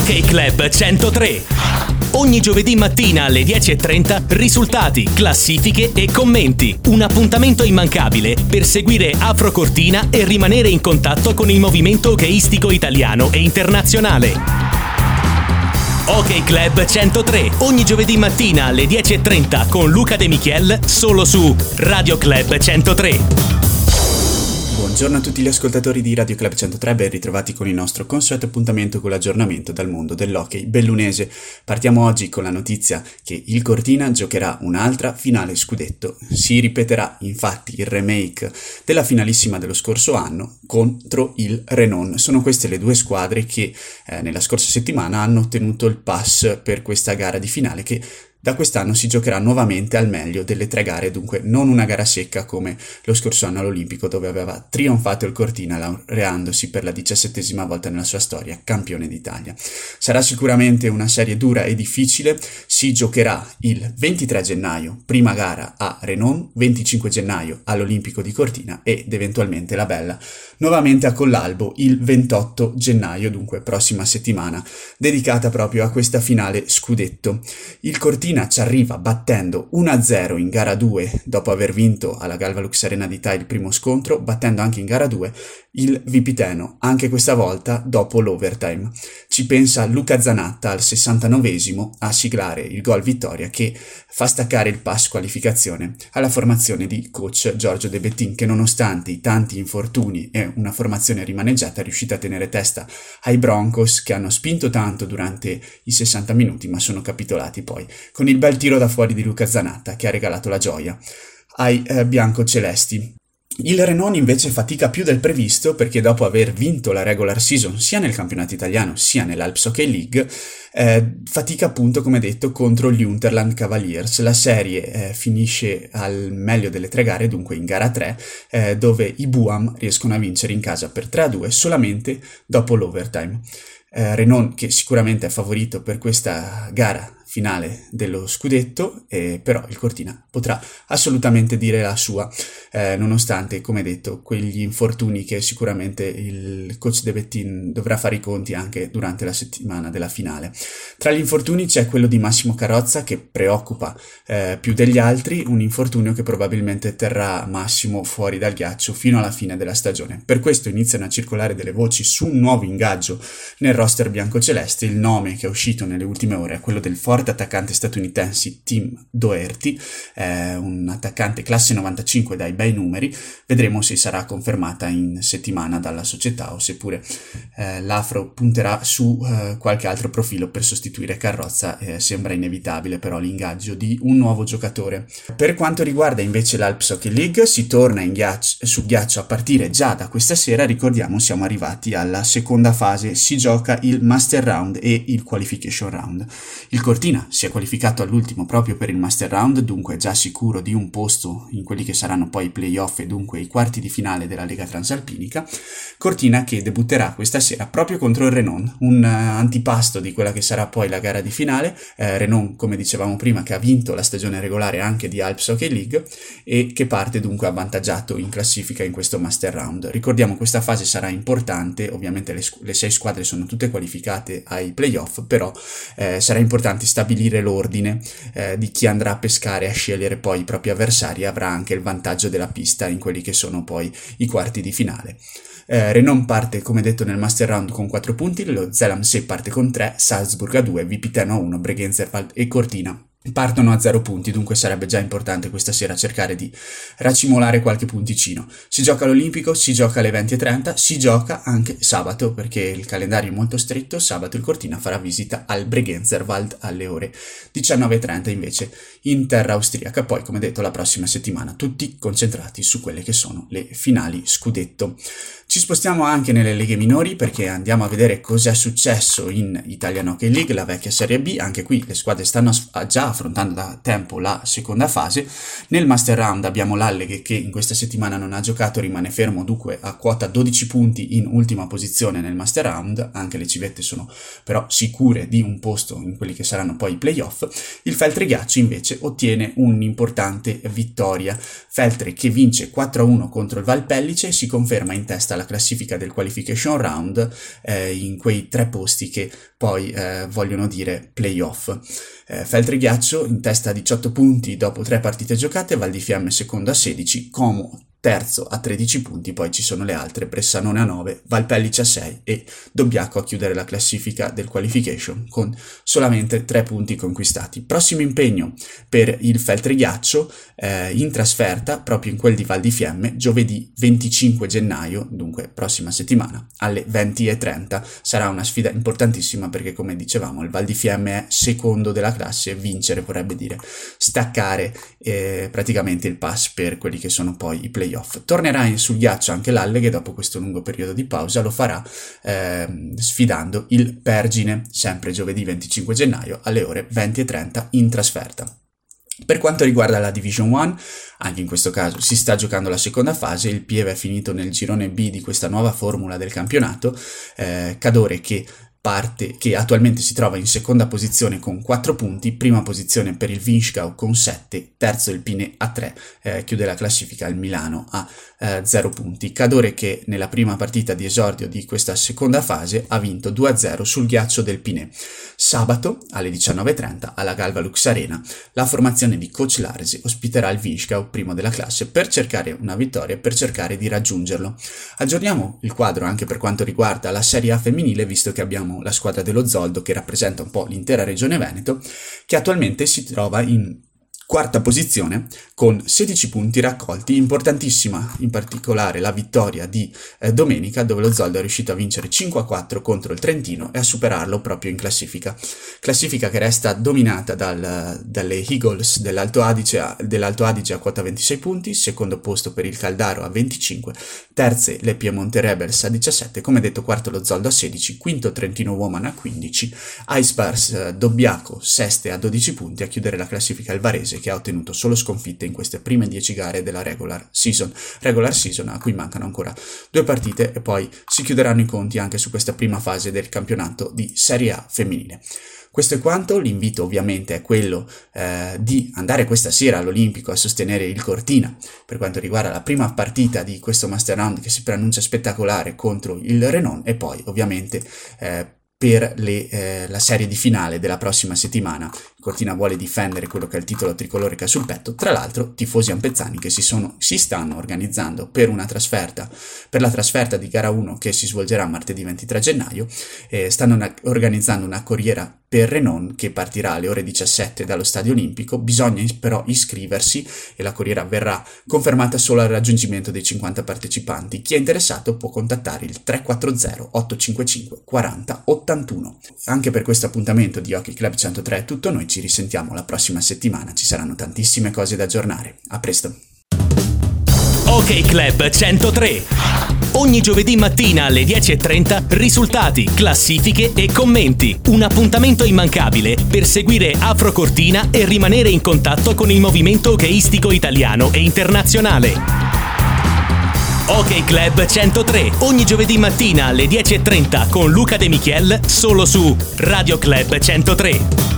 Ok Club 103. Ogni giovedì mattina alle 10.30 risultati, classifiche e commenti. Un appuntamento immancabile per seguire Afro Cortina e rimanere in contatto con il movimento hockeyistico italiano e internazionale. Ok Club 103, ogni giovedì mattina alle 10.30 con Luca De Michiel, solo su Radio Club 103. Buongiorno a tutti gli ascoltatori di Radio Club 103, ben ritrovati con il nostro consueto appuntamento con l'aggiornamento dal mondo dell'hockey bellunese. Partiamo oggi con la notizia che il Cortina giocherà un'altra finale scudetto. Si ripeterà infatti il remake della finalissima dello scorso anno contro il Renon. Sono queste le due squadre che eh, nella scorsa settimana hanno ottenuto il pass per questa gara di finale che da quest'anno si giocherà nuovamente al meglio delle tre gare, dunque non una gara secca come lo scorso anno all'Olimpico dove aveva trionfato il Cortina laureandosi per la diciassettesima volta nella sua storia campione d'Italia. Sarà sicuramente una serie dura e difficile, si giocherà il 23 gennaio, prima gara a Renon, 25 gennaio all'Olimpico di Cortina ed eventualmente la Bella nuovamente a Collalbo il 28 gennaio, dunque prossima settimana, dedicata proprio a questa finale scudetto. Il Cortina Fiorentina ci arriva battendo 1-0 in gara 2 dopo aver vinto alla Galvalux Arena di Thai il primo scontro, battendo anche in gara 2 il Vipiteno, anche questa volta dopo l'overtime. Ci pensa Luca Zanatta al 69esimo a siglare il gol vittoria che fa staccare il pass qualificazione alla formazione di coach Giorgio De Bettin che nonostante i tanti infortuni e una formazione rimaneggiata è riuscita a tenere testa ai Broncos che hanno spinto tanto durante i 60 minuti ma sono capitolati poi con il bel tiro da fuori di Luca Zanatta che ha regalato la gioia ai eh, biancocelesti. Il Renon invece fatica più del previsto perché dopo aver vinto la regular season sia nel campionato italiano sia nell'Alps Hockey League eh, fatica appunto come detto contro gli Unterland Cavaliers. La serie eh, finisce al meglio delle tre gare, dunque in gara 3, eh, dove i Buam riescono a vincere in casa per 3-2 solamente dopo l'overtime. Eh, Renon che sicuramente è favorito per questa gara finale dello scudetto, eh, però il Cortina potrà assolutamente dire la sua, eh, nonostante, come detto, quegli infortuni che sicuramente il coach De Bettin dovrà fare i conti anche durante la settimana della finale. Tra gli infortuni c'è quello di Massimo Carrozza che preoccupa eh, più degli altri, un infortunio che probabilmente terrà Massimo fuori dal ghiaccio fino alla fine della stagione. Per questo iniziano a circolare delle voci su un nuovo ingaggio nel roster biancoceleste, il nome che è uscito nelle ultime ore è quello del forte forte attaccante statunitense Tim Doherty, eh, un attaccante classe 95 dai bei numeri, vedremo se sarà confermata in settimana dalla società o seppure eh, l'Afro punterà su eh, qualche altro profilo per sostituire Carrozza, eh, sembra inevitabile però l'ingaggio di un nuovo giocatore. Per quanto riguarda invece l'Alps Hockey League, si torna ghiaccio, su ghiaccio a partire già da questa sera, ricordiamo siamo arrivati alla seconda fase, si gioca il Master Round e il Qualification Round. Il Cortino Cortina si è qualificato all'ultimo proprio per il Master Round, dunque già sicuro di un posto in quelli che saranno poi i playoff e dunque i quarti di finale della Lega Transalpinica. Cortina che debutterà questa sera proprio contro il Renon, un uh, antipasto di quella che sarà poi la gara di finale. Eh, Renon, come dicevamo prima, che ha vinto la stagione regolare anche di Alps Hockey League e che parte dunque avvantaggiato in classifica in questo Master Round. Ricordiamo questa fase sarà importante, ovviamente le, le sei squadre sono tutte qualificate ai playoff, però eh, sarà importante stare stabilire l'ordine eh, di chi andrà a pescare e a scegliere poi i propri avversari avrà anche il vantaggio della pista in quelli che sono poi i quarti di finale. Eh, Renon parte come detto nel Master Round con 4 punti, lo Zelam 6 parte con 3, Salzburg a 2, Vipiteno a 1, Bregenzerwald e Cortina Partono a zero punti, dunque sarebbe già importante questa sera cercare di racimolare qualche punticino. Si gioca all'Olimpico, si gioca alle 20.30, si gioca anche sabato perché il calendario è molto stretto. Sabato il Cortina farà visita al Bregenzerwald alle ore 19.30 invece in terra austriaca. Poi, come detto, la prossima settimana tutti concentrati su quelle che sono le finali scudetto. Ci spostiamo anche nelle leghe minori perché andiamo a vedere cos'è successo in Italian Hockey League, la vecchia Serie B. Anche qui le squadre stanno già affrontando da tempo la seconda fase. Nel Master Round abbiamo l'Alleghe che in questa settimana non ha giocato, rimane fermo dunque a quota 12 punti in ultima posizione nel Master Round. Anche le civette sono però sicure di un posto in quelli che saranno poi i playoff. Il Feltre Ghiaccio invece ottiene un'importante vittoria. Feltre che vince 4-1 contro il Valpellice e si conferma in testa la classifica del qualification round eh, in quei tre posti che poi eh, vogliono dire playoff. Eh, Feltri Ghiaccio in testa a 18 punti dopo tre partite giocate, Val di Fiamme secondo a 16, Como terzo a 13 punti, poi ci sono le altre, Bressanone a 9, Valpellice a 6 e Dobbiaco a chiudere la classifica del qualification con solamente 3 punti conquistati. Prossimo impegno per il Feltrighiaccio eh, in trasferta, proprio in quel di Val di Fiemme, giovedì 25 gennaio, dunque prossima settimana, alle 20.30. Sarà una sfida importantissima perché come dicevamo il Val di Fiemme è secondo della classe, vincere vorrebbe dire staccare eh, praticamente il pass per quelli che sono poi i play playoff. Tornerà sul ghiaccio anche l'Alleghe dopo questo lungo periodo di pausa, lo farà eh, sfidando il Pergine, sempre giovedì 25 gennaio alle ore 20.30 in trasferta. Per quanto riguarda la Division 1, anche in questo caso si sta giocando la seconda fase, il Pieve è finito nel girone B di questa nuova formula del campionato, eh, Cadore che parte che attualmente si trova in seconda posizione con 4 punti, prima posizione per il Vinschgau con 7, terzo il Pine a 3, eh, chiude la classifica il Milano a eh, 0 punti. Cadore che nella prima partita di esordio di questa seconda fase ha vinto 2-0 sul ghiaccio del Pine. Sabato alle 19.30 alla Galva Lux Arena la formazione di Coach Larsi ospiterà il Vinschgau, primo della classe, per cercare una vittoria e per cercare di raggiungerlo. Aggiorniamo il quadro anche per quanto riguarda la Serie A femminile, visto che abbiamo abbiamo la squadra dello Zoldo che rappresenta un po' l'intera regione Veneto, che attualmente si trova in quarta posizione con 16 punti raccolti, importantissima in particolare la vittoria di eh, domenica dove lo Zoldo è riuscito a vincere 5-4 contro il Trentino e a superarlo proprio in classifica. Classifica che resta dominata dal, dalle Eagles dell'Alto Adige, a, dell'Alto Adige a quota 26 punti, secondo posto per il Caldaro a 25, terze le Piemonte Rebels a 17, come detto quarto lo Zoldo a 16, quinto Trentino Woman a 15, Ice Bars eh, Dobbiaco seste a 12 punti a chiudere la classifica il Varese che ha ottenuto solo sconfitte in queste prime 10 gare della regular season. Regular season a cui mancano ancora due partite e poi si chiuderanno i conti anche su questa prima fase del campionato di Serie A femminile. Questo è quanto, l'invito ovviamente è quello eh, di andare questa sera all'Olimpico a sostenere il Cortina per quanto riguarda la prima partita di questo Master Round che si preannuncia spettacolare contro il Renon e poi ovviamente eh, per le, eh, la serie di finale della prossima settimana. Cortina vuole difendere quello che è il titolo tricolore che ha sul petto. Tra l'altro, tifosi ampezzani che si, sono, si stanno organizzando per una trasferta, per la trasferta di gara 1 che si svolgerà martedì 23 gennaio, eh, stanno una, organizzando una corriera per Renon che partirà alle ore 17 dallo Stadio Olimpico, bisogna però iscriversi e la corriera verrà confermata solo al raggiungimento dei 50 partecipanti. Chi è interessato può contattare il 340 855 40 81. Anche per questo appuntamento di Hockey Club 103 è tutto, noi ci risentiamo la prossima settimana, ci saranno tantissime cose da aggiornare. A presto! Ok Club 103 Ogni giovedì mattina alle 10.30 risultati, classifiche e commenti. Un appuntamento immancabile per seguire Afro Cortina e rimanere in contatto con il movimento hockeyistico italiano e internazionale. Ok Club 103, ogni giovedì mattina alle 10.30 con Luca De Michiel solo su Radio Club 103.